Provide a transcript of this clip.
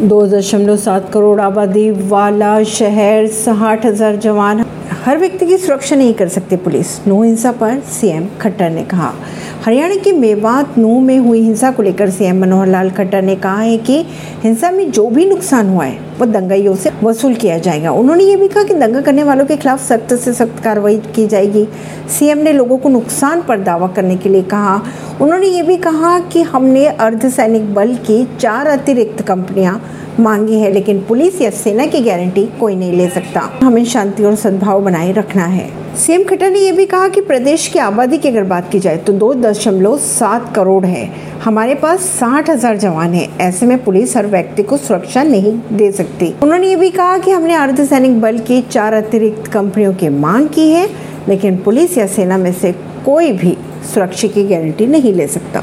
दो दशमलव सात करोड़ आबादी वाला शहर साठ हज़ार जवान हर व्यक्ति की सुरक्षा नहीं कर सकती पुलिस। नो हिंसा पर सीएम खट्टर ने कहा। हरियाणा के मेवात नू में हुई हिंसा को लेकर सीएम मनोहर लाल खट्टर ने कहा है कि हिंसा में जो भी नुकसान हुआ है, वो दंगाइयों से वसूल किया जाएगा। उन्होंने ये भी कहा कि दंगा करने वालों के खिलाफ सख्त से सख्त कार्रवाई की जाएगी। सीएम ने लोगों को नुकसान पर दावा करने के लिए कहा। उन्होंने ये भी कहा कि हमने अर्धसैनिक बल की चार अतिरिक्त कंपनियाँ मांगी है, लेकिन पुलिस या सेना की गारंटी कोई नहीं ले सकता। हमें शांति और सद्भाव बनाए रखना है। सीएम खट्टर ने यह भी कहा कि प्रदेश की आबादी की अगर बात की जाए तो दो दशमलव सात करोड़ है। हमारे पास साठ हज़ार जवान है। ऐसे में पुलिस हर व्यक्ति को सुरक्षा नहीं दे सकती। उन्होंने ये भी कहा कि हमने अर्धसैनिक बल की चार अतिरिक्त कंपनियों की मांग की है, लेकिन पुलिस या सेना में से कोई भी सुरक्षा की गारंटी नहीं ले सकता।